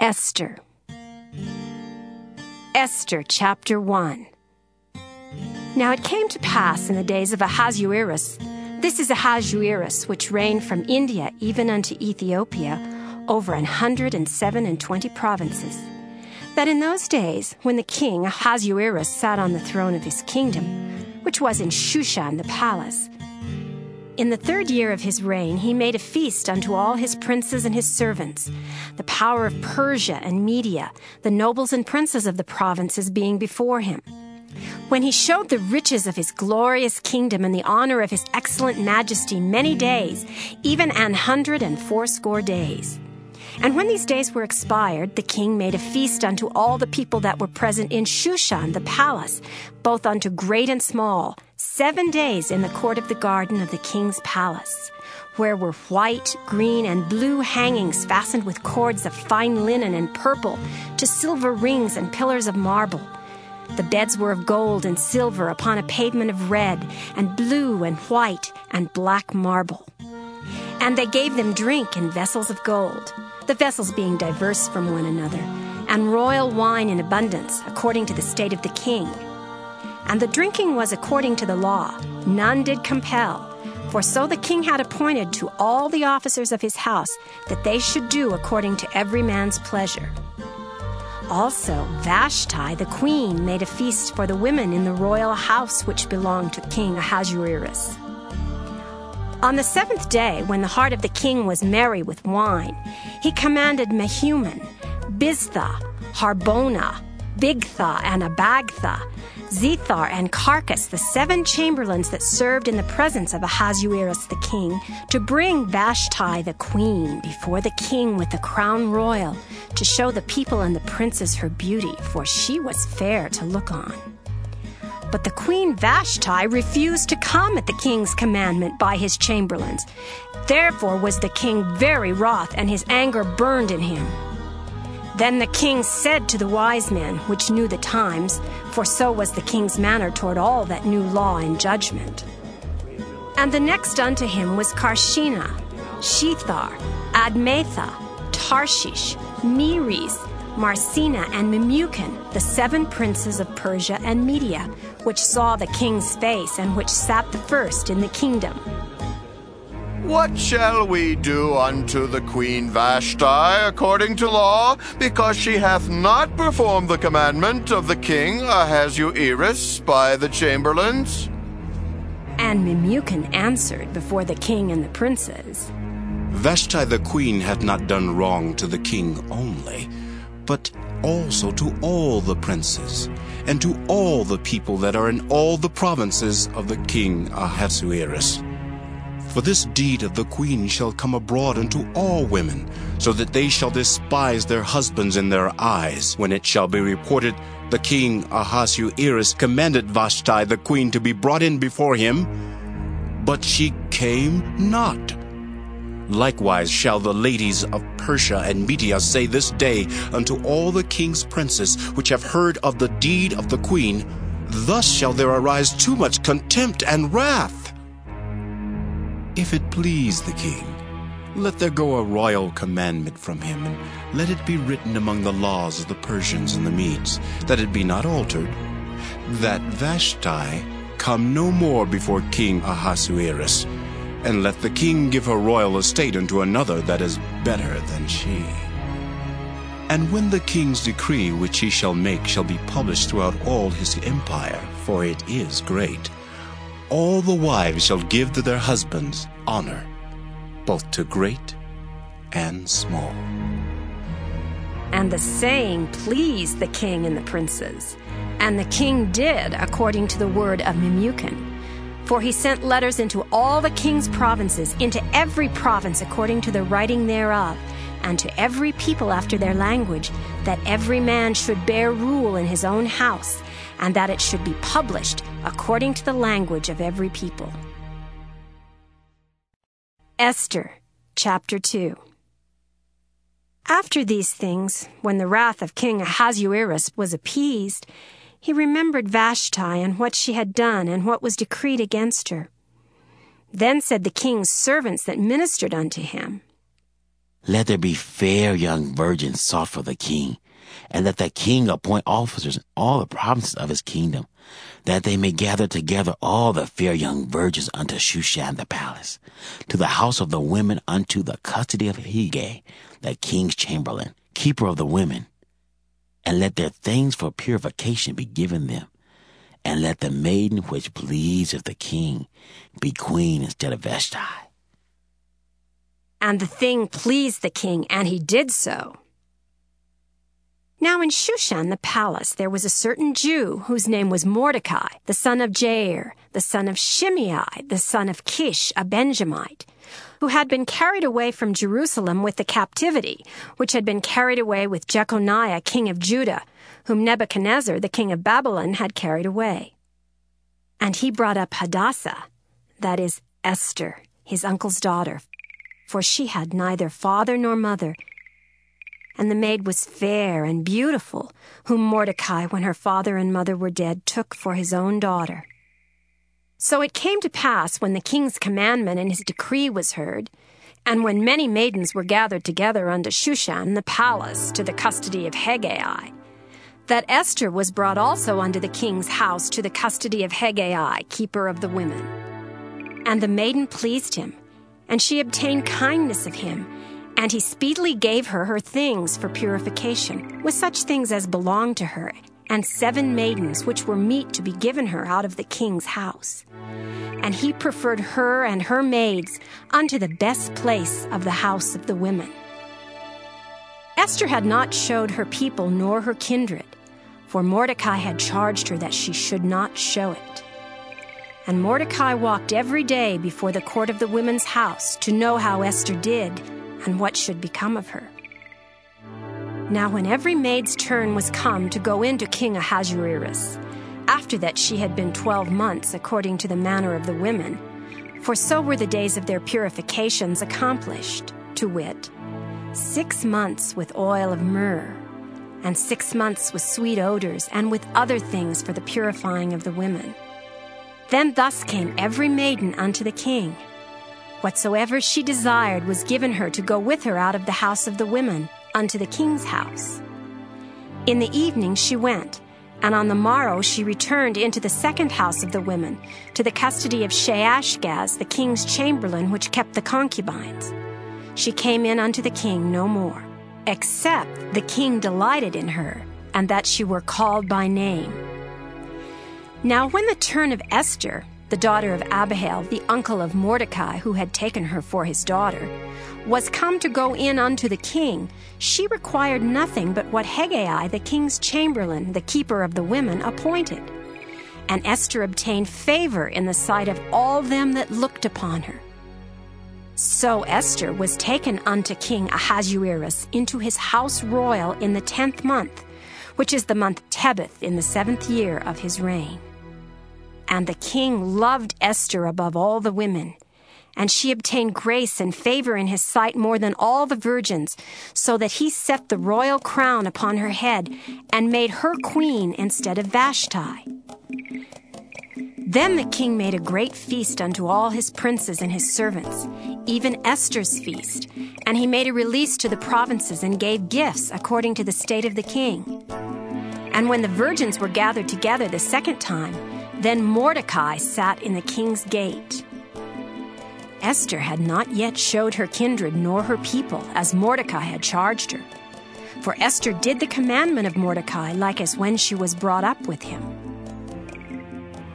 Esther. Esther chapter 1. Now it came to pass in the days of Ahasuerus, this is Ahasuerus, which reigned from India even unto Ethiopia, over an hundred and seven and twenty provinces, that in those days, when the king Ahasuerus sat on the throne of his kingdom, which was in Shushan the palace, in the third year of his reign, he made a feast unto all his princes and his servants, the power of Persia and Media, the nobles and princes of the provinces being before him. When he showed the riches of his glorious kingdom and the honor of his excellent majesty many days, even an hundred and fourscore days. And when these days were expired, the king made a feast unto all the people that were present in Shushan the palace, both unto great and small, seven days in the court of the garden of the king's palace, where were white, green, and blue hangings fastened with cords of fine linen and purple, to silver rings and pillars of marble. The beds were of gold and silver upon a pavement of red, and blue, and white, and black marble. And they gave them drink in vessels of gold the vessels being diverse from one another, and royal wine in abundance, according to the state of the king. And the drinking was according to the law, none did compel. For so the king had appointed to all the officers of his house that they should do according to every man's pleasure. Also, Vashti the queen made a feast for the women in the royal house which belonged to King Ahasuerus. On the seventh day, when the heart of the king was merry with wine, he commanded Mehuman, Biztha, Harbona, Bigtha, and Abagtha, Zethar, and Carcas, the seven chamberlains that served in the presence of Ahasuerus the king, to bring Vashti the queen before the king with the crown royal, to show the people and the princes her beauty, for she was fair to look on. But the queen Vashti refused to come at the king's commandment by his chamberlains. Therefore was the king very wroth, and his anger burned in him. Then the king said to the wise men, which knew the times, for so was the king's manner toward all that knew law and judgment. And the next unto him was Carshena, Shethar, Admatha, Tarshish, Meres, Marsena, and Memucan, the seven princes of Persia and Media, which saw the king's face and which sat the first in the kingdom. What shall we do unto the queen Vashti according to law, because she hath not performed the commandment of the king uh, Ahasuerus by the chamberlains? And Memucan answered before the king and the princes Vashti the queen hath not done wrong to the king only but also to all the princes, and to all the people that are in all the provinces of the king uh, Ahasuerus. For this deed of the queen shall come abroad unto all women, so that they shall despise their husbands in their eyes, when it shall be reported, the king Ahasuerus commanded Vashti the queen to be brought in before him, but she came not. Likewise shall the ladies of Persia and Media say this day unto all the king's princes which have heard of the deed of the queen, Thus shall there arise too much contempt and wrath. If it please the king, let there go a royal commandment from him, and let it be written among the laws of the Persians and the Medes, that it be not altered, that Vashti come no more before King Ahasuerus, and let the king give her royal estate unto another that is better than she. And when the king's decree which he shall make shall be published throughout all his empire, for it is great, all the wives shall give to their husbands honor, both to great and small. And the saying pleased the king and the princes. And the king did according to the word of Memucan. For he sent letters into all the king's provinces, into every province according to the writing thereof, and to every people after their language, that every man should bear rule in his own house, and that it should be published according to the language of every people. Esther chapter 2 After these things, when the wrath of King Ahasuerus was appeased, he remembered Vashti and what she had done and what was decreed against her. Then said the king's servants that ministered unto him, Let there be fair young virgins sought for the king, and let the king appoint officers in all the provinces of his kingdom, that they may gather together all the fair young virgins unto Shushan the palace, to the house of the women unto the custody of Hegai, the king's chamberlain, keeper of the women. And let their things for purification be given them, and let the maiden which pleaseth the king be queen instead of Vashti. And the thing pleased the king, and he did so. Now in Shushan the palace there was a certain Jew whose name was Mordecai, the son of Jair, the son of Shimei, the son of Kish, a Benjamite, who had been carried away from Jerusalem with the captivity, which had been carried away with Jeconiah, king of Judah, whom Nebuchadnezzar, the king of Babylon, had carried away. And he brought up Hadassah, that is, Esther, his uncle's daughter, for she had neither father nor mother, and the maid was fair and beautiful, whom Mordecai, when her father and mother were dead, took for his own daughter. So it came to pass when the king's commandment and his decree was heard, and when many maidens were gathered together unto Shushan the palace to the custody of Hegai, that Esther was brought also unto the king's house to the custody of Hegai, keeper of the women. And the maiden pleased him, and she obtained kindness of him and he speedily gave her her things for purification, with such things as belonged to her, and seven maidens which were meet to be given her out of the king's house. And he preferred her and her maids unto the best place of the house of the women. Esther had not showed her people nor her kindred, for Mordecai had charged her that she should not show it. And Mordecai walked every day before the court of the women's house to know how Esther did and what should become of her. Now, when every maid's turn was come to go in to King Ahasuerus, after that she had been twelve months according to the manner of the women, for so were the days of their purifications accomplished, to wit, six months with oil of myrrh, and six months with sweet odors, and with other things for the purifying of the women. Then thus came every maiden unto the king Whatsoever she desired was given her to go with her out of the house of the women unto the king's house. In the evening she went, and on the morrow she returned into the second house of the women, to the custody of Shaashgaz, the king's chamberlain, which kept the concubines. She came in unto the king no more, except the king delighted in her, and that she were called by name. Now when the turn of Esther, the daughter of Abihail, the uncle of Mordecai, who had taken her for his daughter, was come to go in unto the king, she required nothing but what Hegai, the king's chamberlain, the keeper of the women, appointed. And Esther obtained favor in the sight of all them that looked upon her. So Esther was taken unto King Ahasuerus into his house royal in the tenth month, which is the month Tebeth in the seventh year of his reign. And the king loved Esther above all the women. And she obtained grace and favor in his sight more than all the virgins, so that he set the royal crown upon her head and made her queen instead of Vashti. Then the king made a great feast unto all his princes and his servants, even Esther's feast, and he made a release to the provinces and gave gifts according to the state of the king. And when the virgins were gathered together the second time, then Mordecai sat in the king's gate. Esther had not yet showed her kindred nor her people, as Mordecai had charged her. For Esther did the commandment of Mordecai like as when she was brought up with him.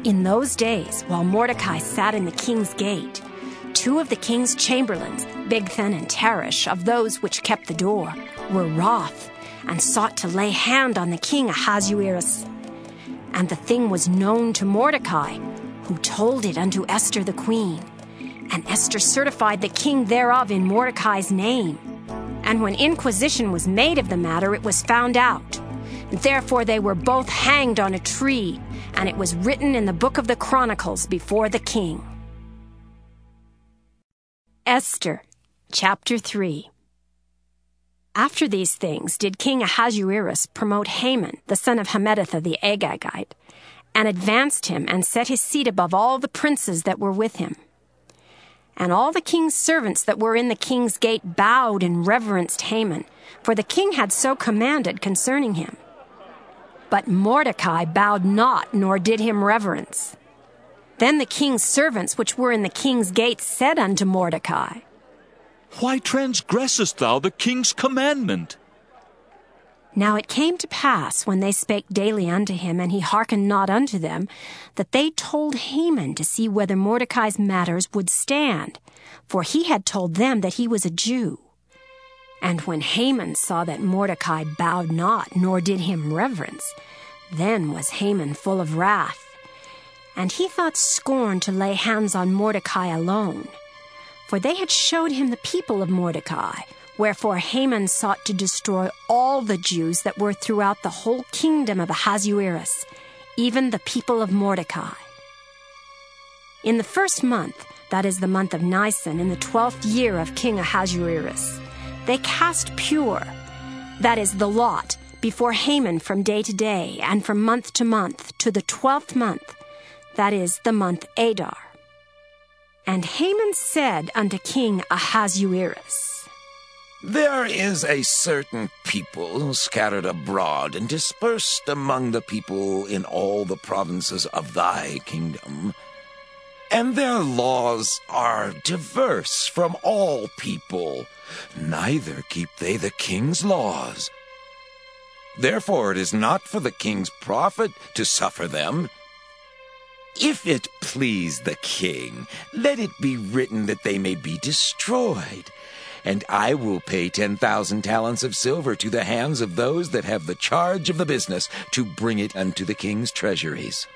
In those days, while Mordecai sat in the king's gate, two of the king's chamberlains, Bigthan and Teresh, of those which kept the door, were wroth and sought to lay hand on the king Ahasuerus and the thing was known to Mordecai, who told it unto Esther the queen. And Esther certified the king thereof in Mordecai's name. And when inquisition was made of the matter, it was found out. And therefore they were both hanged on a tree, and it was written in the book of the Chronicles before the king. Esther, chapter 3. After these things did King Ahasuerus promote Haman, the son of Hammedatha the Agagite, and advanced him and set his seat above all the princes that were with him. And all the king's servants that were in the king's gate bowed and reverenced Haman, for the king had so commanded concerning him. But Mordecai bowed not, nor did him reverence. Then the king's servants which were in the king's gate said unto Mordecai, Why transgressest thou the king's commandment? Now it came to pass, when they spake daily unto him, and he hearkened not unto them, that they told Haman to see whether Mordecai's matters would stand, for he had told them that he was a Jew. And when Haman saw that Mordecai bowed not, nor did him reverence, then was Haman full of wrath. And he thought scorn to lay hands on Mordecai alone. For they had showed him the people of Mordecai, Wherefore Haman sought to destroy all the Jews that were throughout the whole kingdom of Ahasuerus, even the people of Mordecai. In the first month, that is the month of Nisan, in the twelfth year of King Ahasuerus, they cast Pur, that is the lot, before Haman from day to day, and from month to month, to the twelfth month, that is the month Adar. And Haman said unto King Ahasuerus, there is a certain people scattered abroad and dispersed among the people in all the provinces of thy kingdom. And their laws are diverse from all people, neither keep they the king's laws. Therefore it is not for the king's profit to suffer them. If it please the king, let it be written that they may be destroyed and I will pay 10,000 talents of silver to the hands of those that have the charge of the business to bring it unto the king's treasuries.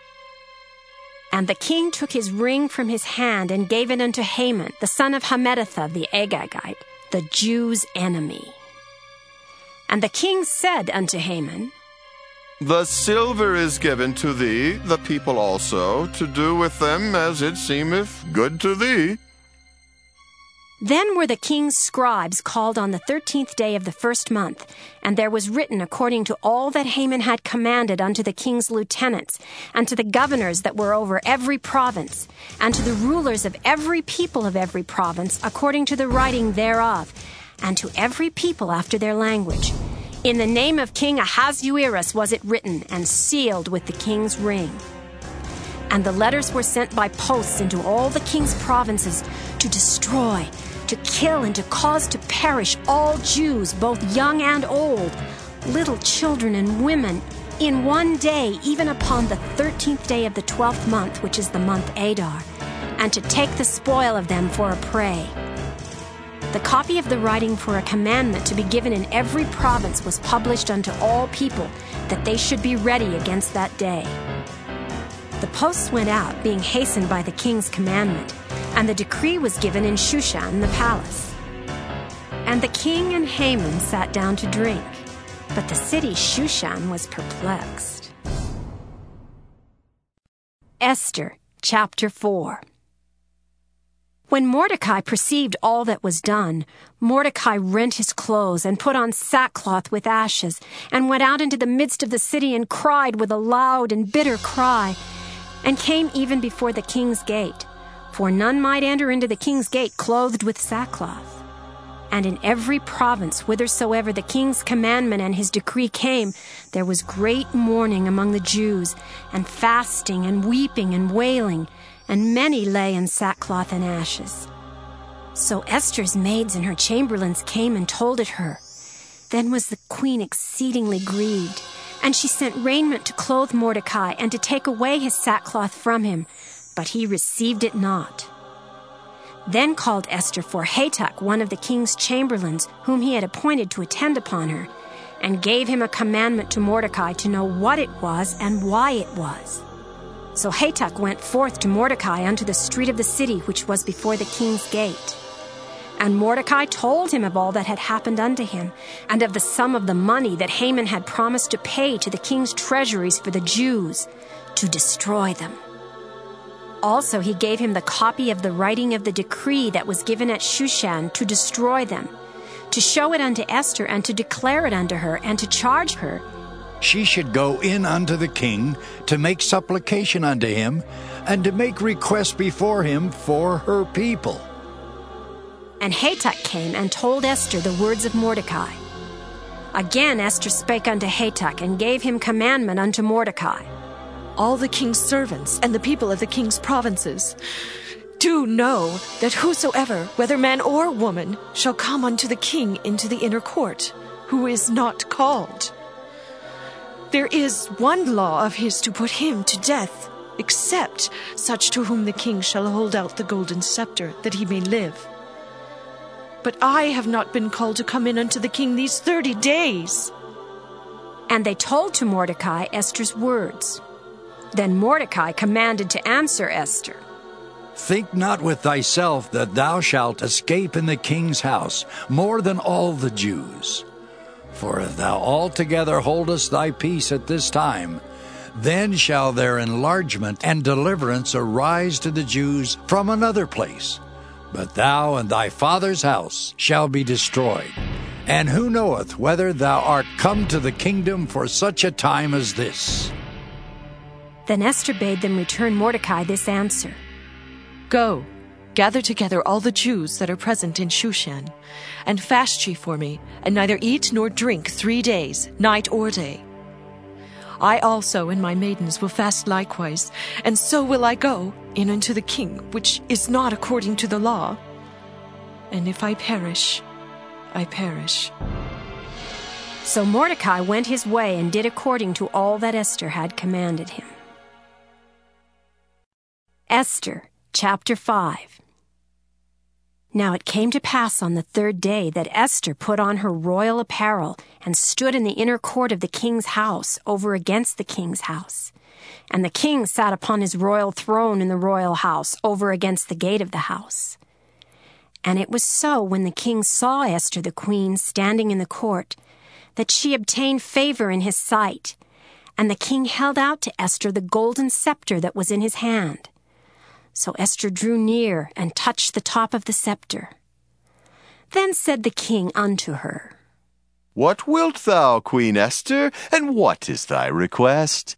And the king took his ring from his hand and gave it unto Haman, the son of Hammedatha the Agagite, the Jews' enemy. And the king said unto Haman, The silver is given to thee, the people also, to do with them as it seemeth good to thee. Then were the king's scribes called on the thirteenth day of the first month, and there was written according to all that Haman had commanded unto the king's lieutenants, and to the governors that were over every province, and to the rulers of every people of every province, according to the writing thereof, and to every people after their language. In the name of King Ahasuerus was it written, and sealed with the king's ring. And the letters were sent by posts into all the king's provinces to destroy to kill and to cause to perish all Jews, both young and old, little children and women, in one day, even upon the thirteenth day of the twelfth month, which is the month Adar, and to take the spoil of them for a prey. The copy of the writing for a commandment to be given in every province was published unto all people, that they should be ready against that day. The posts went out, being hastened by the king's commandment and the decree was given in Shushan the palace. And the king and Haman sat down to drink, but the city Shushan was perplexed. Esther chapter 4 When Mordecai perceived all that was done, Mordecai rent his clothes and put on sackcloth with ashes, and went out into the midst of the city and cried with a loud and bitter cry, and came even before the king's gate for none might enter into the king's gate clothed with sackcloth. And in every province whithersoever the king's commandment and his decree came, there was great mourning among the Jews, and fasting, and weeping, and wailing, and many lay in sackcloth and ashes. So Esther's maids and her chamberlains came and told it her. Then was the queen exceedingly grieved, and she sent raiment to clothe Mordecai, and to take away his sackcloth from him but he received it not. Then called Esther for Hatach, one of the king's chamberlains, whom he had appointed to attend upon her, and gave him a commandment to Mordecai to know what it was and why it was. So Hatach went forth to Mordecai unto the street of the city which was before the king's gate. And Mordecai told him of all that had happened unto him, and of the sum of the money that Haman had promised to pay to the king's treasuries for the Jews, to destroy them. Also, he gave him the copy of the writing of the decree that was given at Shushan to destroy them, to show it unto Esther, and to declare it unto her, and to charge her. She should go in unto the king to make supplication unto him, and to make request before him for her people. And Hatach came and told Esther the words of Mordecai. Again Esther spake unto Hatach and gave him commandment unto Mordecai. All the king's servants and the people of the king's provinces do know that whosoever, whether man or woman, shall come unto the king into the inner court, who is not called. There is one law of his to put him to death, except such to whom the king shall hold out the golden scepter, that he may live. But I have not been called to come in unto the king these thirty days. And they told to Mordecai Esther's words. Then Mordecai commanded to answer Esther. Think not with thyself that thou shalt escape in the king's house more than all the Jews. For if thou altogether holdest thy peace at this time, then shall their enlargement and deliverance arise to the Jews from another place. But thou and thy father's house shall be destroyed. And who knoweth whether thou art come to the kingdom for such a time as this? Then Esther bade them return Mordecai this answer Go, gather together all the Jews that are present in Shushan, and fast ye for me, and neither eat nor drink three days, night or day. I also and my maidens will fast likewise, and so will I go in unto the king, which is not according to the law. And if I perish, I perish. So Mordecai went his way and did according to all that Esther had commanded him. Esther chapter 5 Now it came to pass on the third day that Esther put on her royal apparel and stood in the inner court of the king's house over against the king's house. And the king sat upon his royal throne in the royal house over against the gate of the house. And it was so when the king saw Esther the queen standing in the court that she obtained favor in his sight. And the king held out to Esther the golden scepter that was in his hand. So Esther drew near and touched the top of the scepter. Then said the king unto her, What wilt thou, Queen Esther, and what is thy request?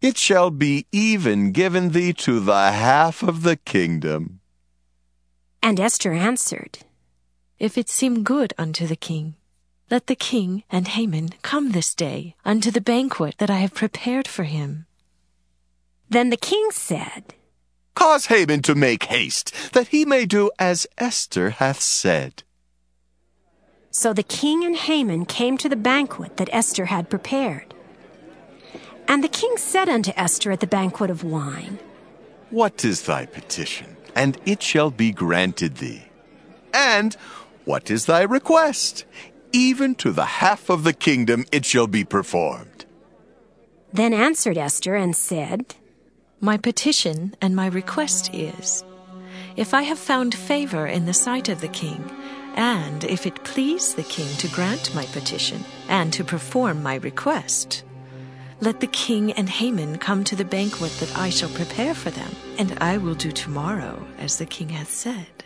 It shall be even given thee to the half of the kingdom. And Esther answered, If it seem good unto the king, let the king and Haman come this day unto the banquet that I have prepared for him. Then the king said, Cause Haman to make haste, that he may do as Esther hath said. So the king and Haman came to the banquet that Esther had prepared. And the king said unto Esther at the banquet of wine, What is thy petition? And it shall be granted thee. And what is thy request? Even to the half of the kingdom it shall be performed. Then answered Esther and said, My petition and my request is, if I have found favor in the sight of the king, and if it please the king to grant my petition and to perform my request, let the king and Haman come to the banquet that I shall prepare for them, and I will do tomorrow as the king hath said.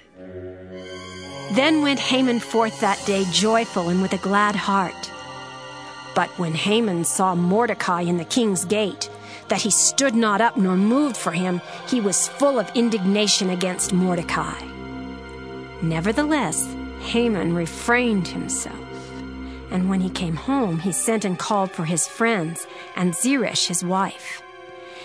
Then went Haman forth that day joyful and with a glad heart. But when Haman saw Mordecai in the king's gate, that he stood not up nor moved for him, he was full of indignation against Mordecai. Nevertheless, Haman refrained himself. And when he came home, he sent and called for his friends and Zeresh his wife.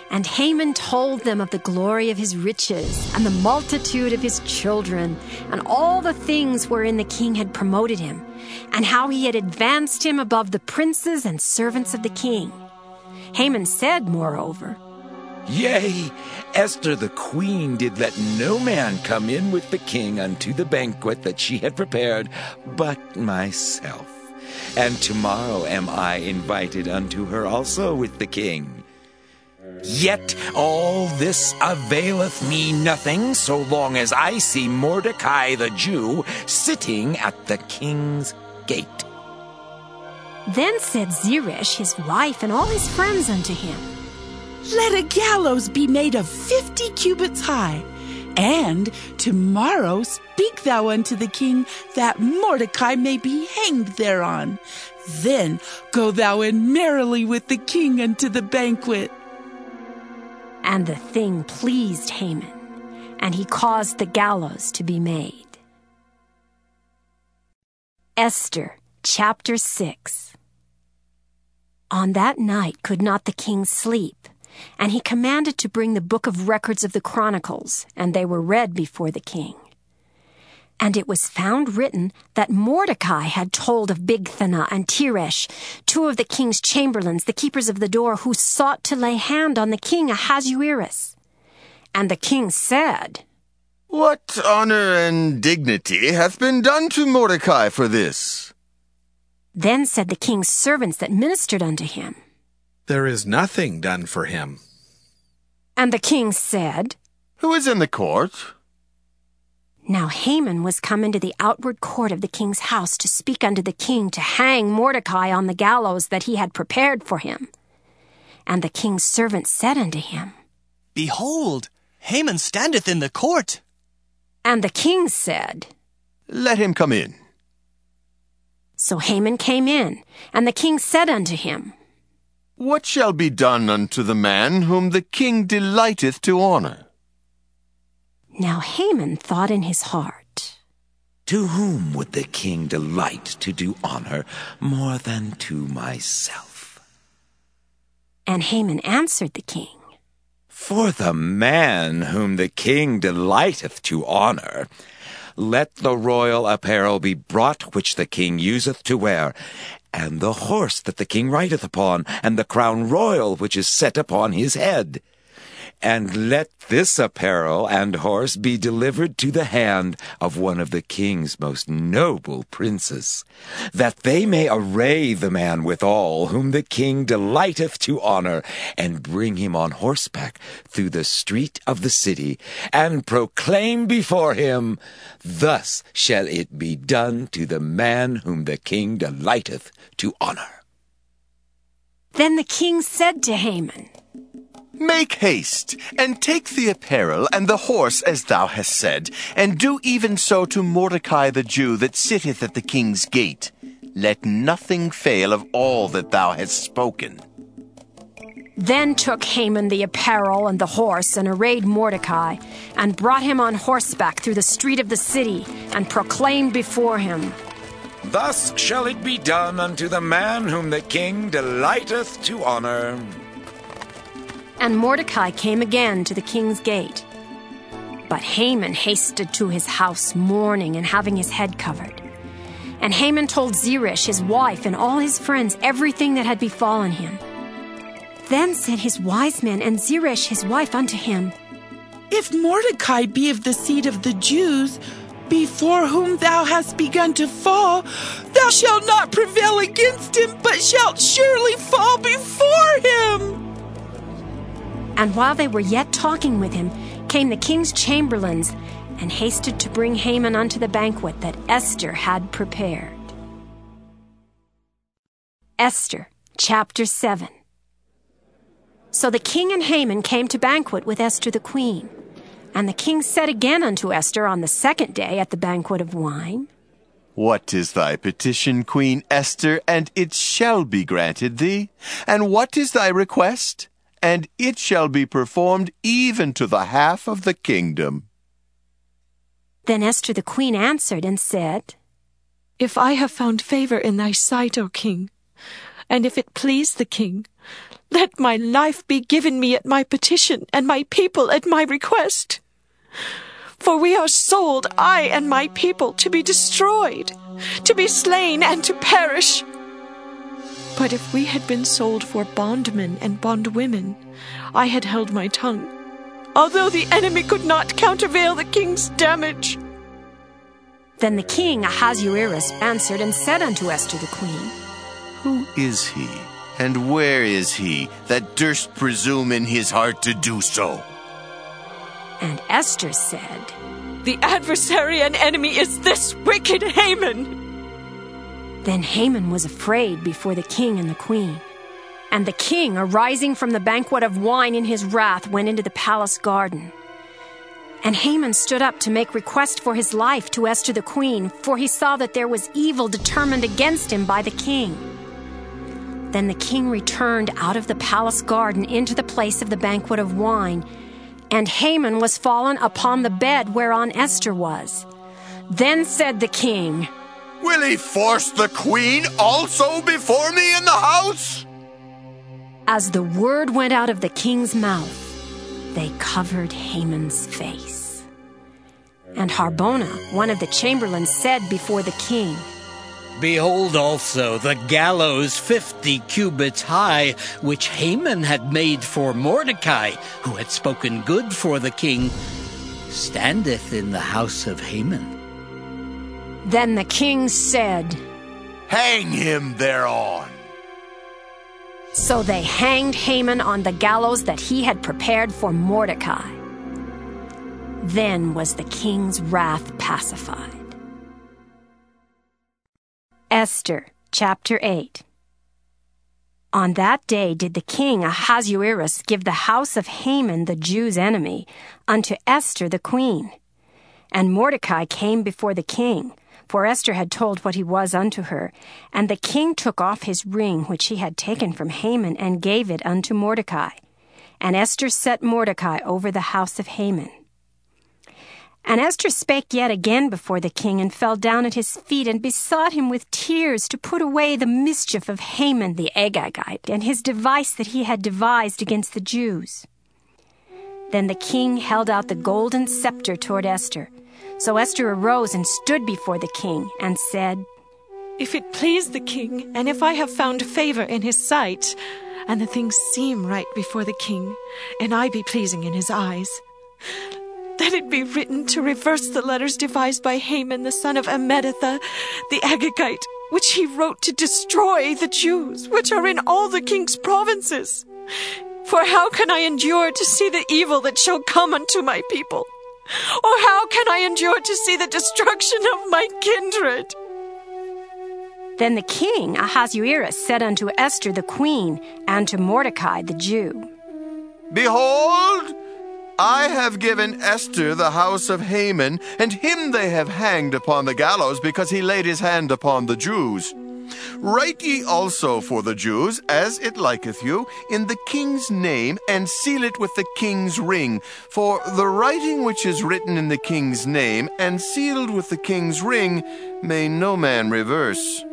And Haman told them of the glory of his riches and the multitude of his children and all the things wherein the king had promoted him and how he had advanced him above the princes and servants of the king. Haman said, moreover, Yea, Esther the queen did let no man come in with the king unto the banquet that she had prepared, but myself. And tomorrow am I invited unto her also with the king. Yet all this availeth me nothing so long as I see Mordecai the Jew sitting at the king's gate. Then said Zeresh his wife and all his friends unto him, Let a gallows be made of fifty cubits high, and tomorrow speak thou unto the king that Mordecai may be hanged thereon. Then go thou in merrily with the king unto the banquet. And the thing pleased Haman, and he caused the gallows to be made. Esther chapter 6 On that night could not the king sleep, and he commanded to bring the book of records of the Chronicles, and they were read before the king. And it was found written that Mordecai had told of Bigthana and Teresh, two of the king's chamberlains, the keepers of the door, who sought to lay hand on the king Ahasuerus. And the king said, What honor and dignity hath been done to Mordecai for this? Then said the king's servants that ministered unto him. There is nothing done for him. And the king said, Who is in the court? Now Haman was come into the outward court of the king's house to speak unto the king to hang Mordecai on the gallows that he had prepared for him. And the king's servant said unto him, Behold, Haman standeth in the court. And the king said, Let him come in. So Haman came in, and the king said unto him, What shall be done unto the man whom the king delighteth to honor? Now Haman thought in his heart, To whom would the king delight to do honor more than to myself? And Haman answered the king, For the man whom the king delighteth to honor, let the royal apparel be brought which the king useth to wear, and the horse that the king rideth upon, and the crown royal which is set upon his head. And let this apparel and horse be delivered to the hand of one of the king's most noble princes, that they may array the man withal whom the king delighteth to honor, and bring him on horseback through the street of the city, and proclaim before him, Thus shall it be done to the man whom the king delighteth to honor. Then the king said to Haman, Make haste, and take the apparel and the horse as thou hast said, and do even so to Mordecai the Jew that sitteth at the king's gate. Let nothing fail of all that thou hast spoken. Then took Haman the apparel and the horse, and arrayed Mordecai, and brought him on horseback through the street of the city, and proclaimed before him, Thus shall it be done unto the man whom the king delighteth to honor. And Mordecai came again to the king's gate. But Haman hasted to his house mourning and having his head covered. And Haman told Zeresh, his wife, and all his friends everything that had befallen him. Then said his wise men and Zeresh, his wife, unto him, If Mordecai be of the seed of the Jews, before whom thou hast begun to fall, thou shalt not prevail against him, but shalt surely fall before him. And while they were yet talking with him, came the king's chamberlains, and hasted to bring Haman unto the banquet that Esther had prepared. Esther chapter 7 So the king and Haman came to banquet with Esther the queen. And the king said again unto Esther on the second day at the banquet of wine, What is thy petition, Queen Esther, and it shall be granted thee? And what is thy request? And it shall be performed even to the half of the kingdom. Then Esther the queen answered and said, If I have found favor in thy sight, O king, and if it please the king, let my life be given me at my petition, and my people at my request. For we are sold, I and my people, to be destroyed, to be slain, and to perish. But if we had been sold for bondmen and bondwomen, I had held my tongue, although the enemy could not countervail the king's damage. Then the king Ahasuerus answered and said unto Esther the queen, Who is he, and where is he that durst presume in his heart to do so? And Esther said, The adversary and enemy is this wicked Haman. Then Haman was afraid before the king and the queen. And the king, arising from the banquet of wine in his wrath, went into the palace garden. And Haman stood up to make request for his life to Esther the queen, for he saw that there was evil determined against him by the king. Then the king returned out of the palace garden into the place of the banquet of wine, and Haman was fallen upon the bed whereon Esther was. Then said the king, Will he force the queen also before me in the house? As the word went out of the king's mouth, they covered Haman's face. And Harbona, one of the chamberlains, said before the king, Behold also the gallows fifty cubits high, which Haman had made for Mordecai, who had spoken good for the king, standeth in the house of Haman. Then the king said, Hang him thereon. So they hanged Haman on the gallows that he had prepared for Mordecai. Then was the king's wrath pacified. Esther chapter 8 On that day did the king Ahasuerus give the house of Haman the Jews' enemy unto Esther the queen. And Mordecai came before the king, for Esther had told what he was unto her. And the king took off his ring which he had taken from Haman and gave it unto Mordecai. And Esther set Mordecai over the house of Haman. And Esther spake yet again before the king, and fell down at his feet, and besought him with tears to put away the mischief of Haman the Agagite, and his device that he had devised against the Jews. Then the king held out the golden scepter toward Esther. So Esther arose and stood before the king, and said, If it please the king, and if I have found favor in his sight, and the things seem right before the king, and I be pleasing in his eyes, let it be written to reverse the letters devised by Haman the son of Hammedatha, the Agagite, which he wrote to destroy the Jews, which are in all the king's provinces. For how can I endure to see the evil that shall come unto my people? Or how can I endure to see the destruction of my kindred? Then the king Ahasuerus said unto Esther the queen, and to Mordecai the Jew, Behold, I have given Esther the house of Haman, and him they have hanged upon the gallows because he laid his hand upon the Jews. Write ye also for the Jews, as it liketh you, in the king's name, and seal it with the king's ring. For the writing which is written in the king's name, and sealed with the king's ring, may no man reverse.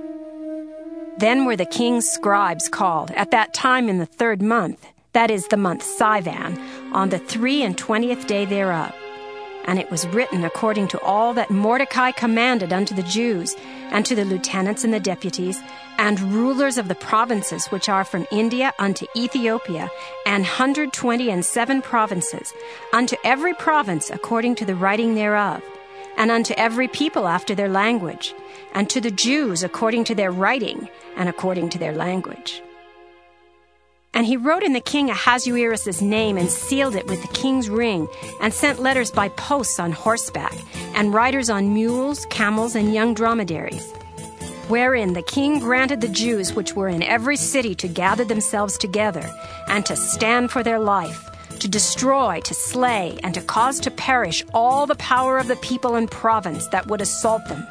Then were the king's scribes called, at that time in the third month, that is the month Sivan, on the three and twentieth day thereof. And it was written according to all that Mordecai commanded unto the Jews, and to the lieutenants and the deputies, and rulers of the provinces which are from India unto Ethiopia, and hundred twenty and seven provinces, unto every province according to the writing thereof, and unto every people after their language, and to the Jews according to their writing, and according to their language. And he wrote in the king Ahasuerus' name and sealed it with the king's ring, and sent letters by posts on horseback, and riders on mules, camels, and young dromedaries. Wherein the king granted the Jews which were in every city to gather themselves together, and to stand for their life, to destroy, to slay, and to cause to perish all the power of the people and province that would assault them,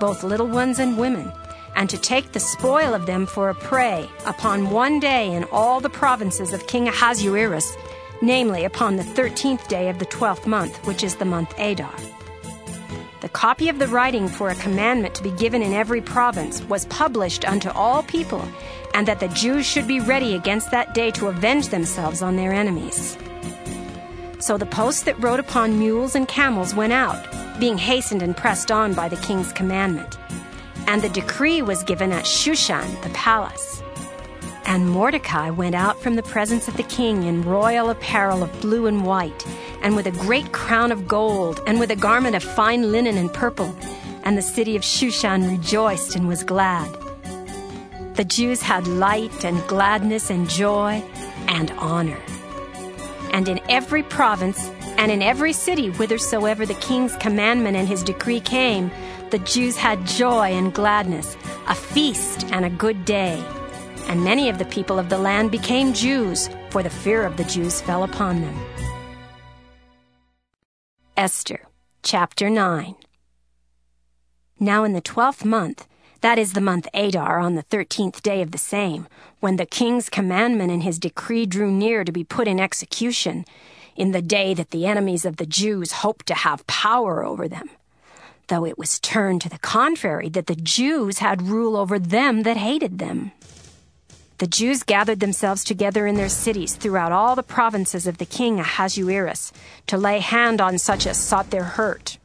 both little ones and women and to take the spoil of them for a prey upon one day in all the provinces of King Ahasuerus, namely upon the thirteenth day of the twelfth month, which is the month Adar. The copy of the writing for a commandment to be given in every province was published unto all people, and that the Jews should be ready against that day to avenge themselves on their enemies. So the posts that rode upon mules and camels went out, being hastened and pressed on by the king's commandment and the decree was given at Shushan, the palace. And Mordecai went out from the presence of the king in royal apparel of blue and white, and with a great crown of gold, and with a garment of fine linen and purple. And the city of Shushan rejoiced and was glad. The Jews had light and gladness and joy and honor. And in every province and in every city whithersoever the king's commandment and his decree came, the Jews had joy and gladness, a feast and a good day. And many of the people of the land became Jews, for the fear of the Jews fell upon them. Esther chapter 9 Now in the twelfth month, that is the month Adar, on the thirteenth day of the same, when the king's commandment and his decree drew near to be put in execution, in the day that the enemies of the Jews hoped to have power over them though it was turned to the contrary that the Jews had rule over them that hated them. The Jews gathered themselves together in their cities throughout all the provinces of the king Ahasuerus to lay hand on such as sought their hurt.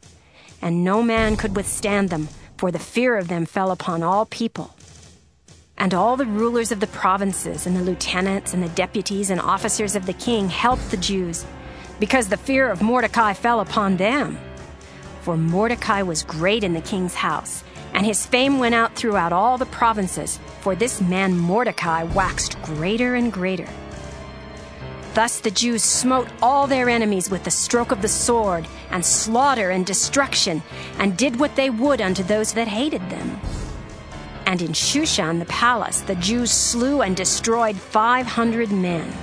And no man could withstand them, for the fear of them fell upon all people. And all the rulers of the provinces, and the lieutenants, and the deputies, and officers of the king helped the Jews, because the fear of Mordecai fell upon them. For Mordecai was great in the king's house and his fame went out throughout all the provinces, for this man Mordecai waxed greater and greater. Thus the Jews smote all their enemies with the stroke of the sword, and slaughter and destruction, and did what they would unto those that hated them. And in Shushan the palace the Jews slew and destroyed five hundred men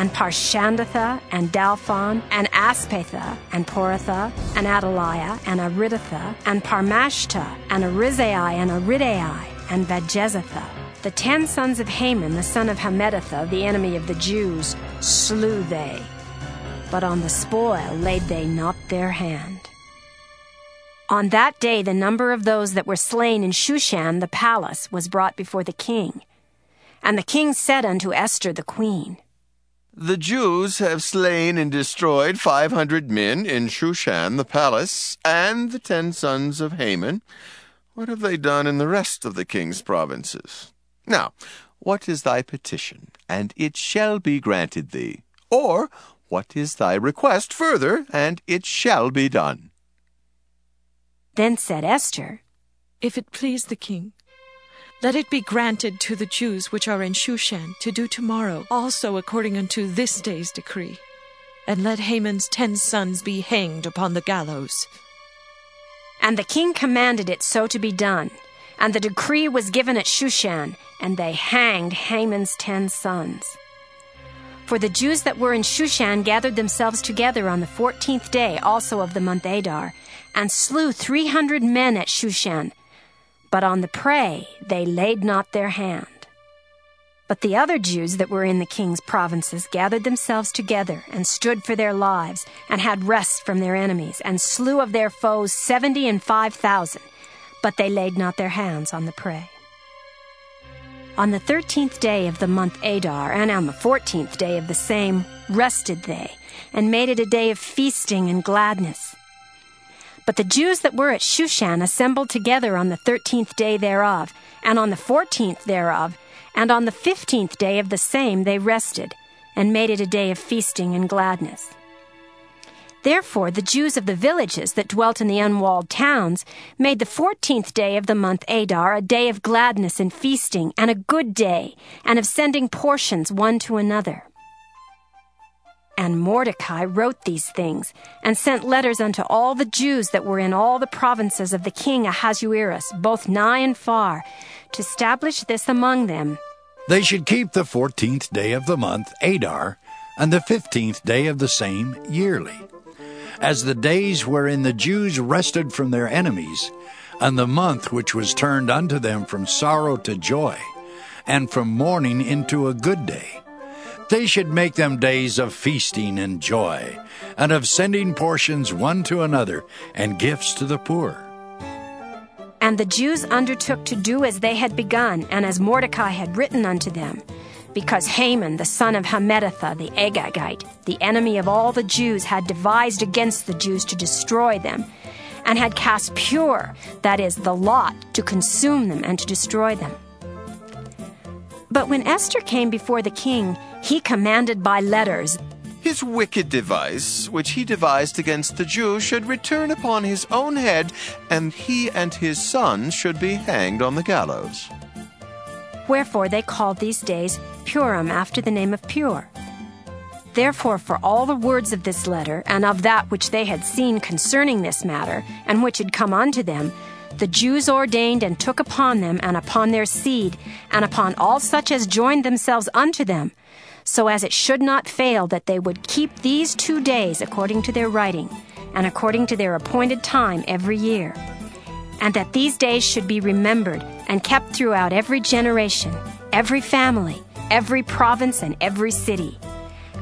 and Parshandatha, and Dalphon, and Aspatha, and Poratha, and Adalia, and Aridatha, and Parmashta, and Arisai, and Aridai, and Vajezatha. The ten sons of Haman, the son of Hammedatha, the enemy of the Jews, slew they. But on the spoil laid they not their hand. On that day the number of those that were slain in Shushan the palace was brought before the king. And the king said unto Esther the queen, the Jews have slain and destroyed five hundred men in Shushan the palace, and the ten sons of Haman. What have they done in the rest of the king's provinces? Now, what is thy petition, and it shall be granted thee? Or, what is thy request further, and it shall be done? Then said Esther, If it please the king, let it be granted to the Jews which are in Shushan to do tomorrow also according unto this day's decree. And let Haman's ten sons be hanged upon the gallows. And the king commanded it so to be done. And the decree was given at Shushan, and they hanged Haman's ten sons. For the Jews that were in Shushan gathered themselves together on the fourteenth day also of the month Adar, and slew three hundred men at Shushan, but on the prey they laid not their hand. But the other Jews that were in the king's provinces gathered themselves together and stood for their lives and had rest from their enemies and slew of their foes seventy and five thousand, but they laid not their hands on the prey. On the thirteenth day of the month Adar and on the fourteenth day of the same rested they and made it a day of feasting and gladness but the Jews that were at Shushan assembled together on the thirteenth day thereof, and on the fourteenth thereof, and on the fifteenth day of the same they rested, and made it a day of feasting and gladness. Therefore the Jews of the villages that dwelt in the unwalled towns made the fourteenth day of the month Adar a day of gladness and feasting, and a good day, and of sending portions one to another. And Mordecai wrote these things, and sent letters unto all the Jews that were in all the provinces of the king Ahasuerus, both nigh and far, to establish this among them. They should keep the fourteenth day of the month, Adar, and the fifteenth day of the same yearly, as the days wherein the Jews rested from their enemies, and the month which was turned unto them from sorrow to joy, and from mourning into a good day they should make them days of feasting and joy, and of sending portions one to another, and gifts to the poor. And the Jews undertook to do as they had begun, and as Mordecai had written unto them, because Haman, the son of Hammedatha, the Agagite, the enemy of all the Jews, had devised against the Jews to destroy them, and had cast Pur, that is, the lot, to consume them and to destroy them. But when Esther came before the king, he commanded by letters his wicked device, which he devised against the Jews, should return upon his own head, and he and his sons should be hanged on the gallows. Wherefore they called these days Purim after the name of Pur. Therefore, for all the words of this letter, and of that which they had seen concerning this matter, and which had come unto them, the Jews ordained and took upon them and upon their seed, and upon all such as joined themselves unto them, so as it should not fail that they would keep these two days according to their writing, and according to their appointed time every year, and that these days should be remembered and kept throughout every generation, every family, every province, and every city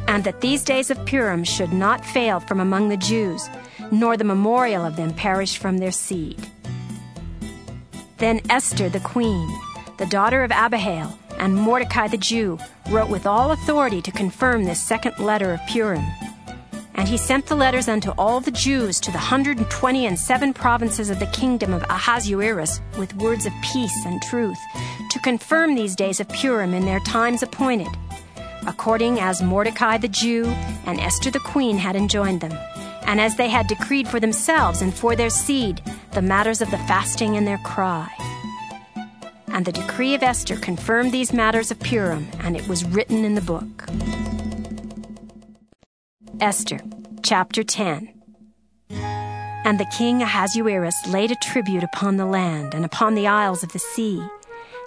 and that these days of Purim should not fail from among the Jews, nor the memorial of them perish from their seed. Then Esther the queen, the daughter of Abihail, and Mordecai the Jew wrote with all authority to confirm this second letter of Purim. And he sent the letters unto all the Jews to the hundred and twenty and seven provinces of the kingdom of Ahasuerus with words of peace and truth, to confirm these days of Purim in their times appointed, according as Mordecai the Jew and Esther the queen had enjoined them, and as they had decreed for themselves and for their seed the matters of the fasting and their cry. And the decree of Esther confirmed these matters of Purim, and it was written in the book. Esther, chapter 10. And the king Ahasuerus laid a tribute upon the land and upon the isles of the sea,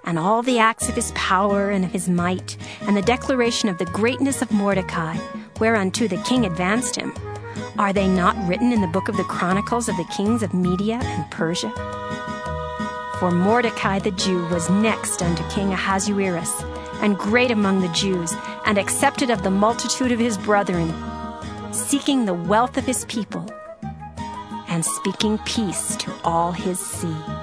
and all the acts of his power and of his might, and the declaration of the greatness of Mordecai, whereunto the king advanced him. Are they not written in the book of the chronicles of the kings of Media and Persia? For Mordecai the Jew was next unto King Ahasuerus, and great among the Jews, and accepted of the multitude of his brethren seeking the wealth of his people and speaking peace to all his seed.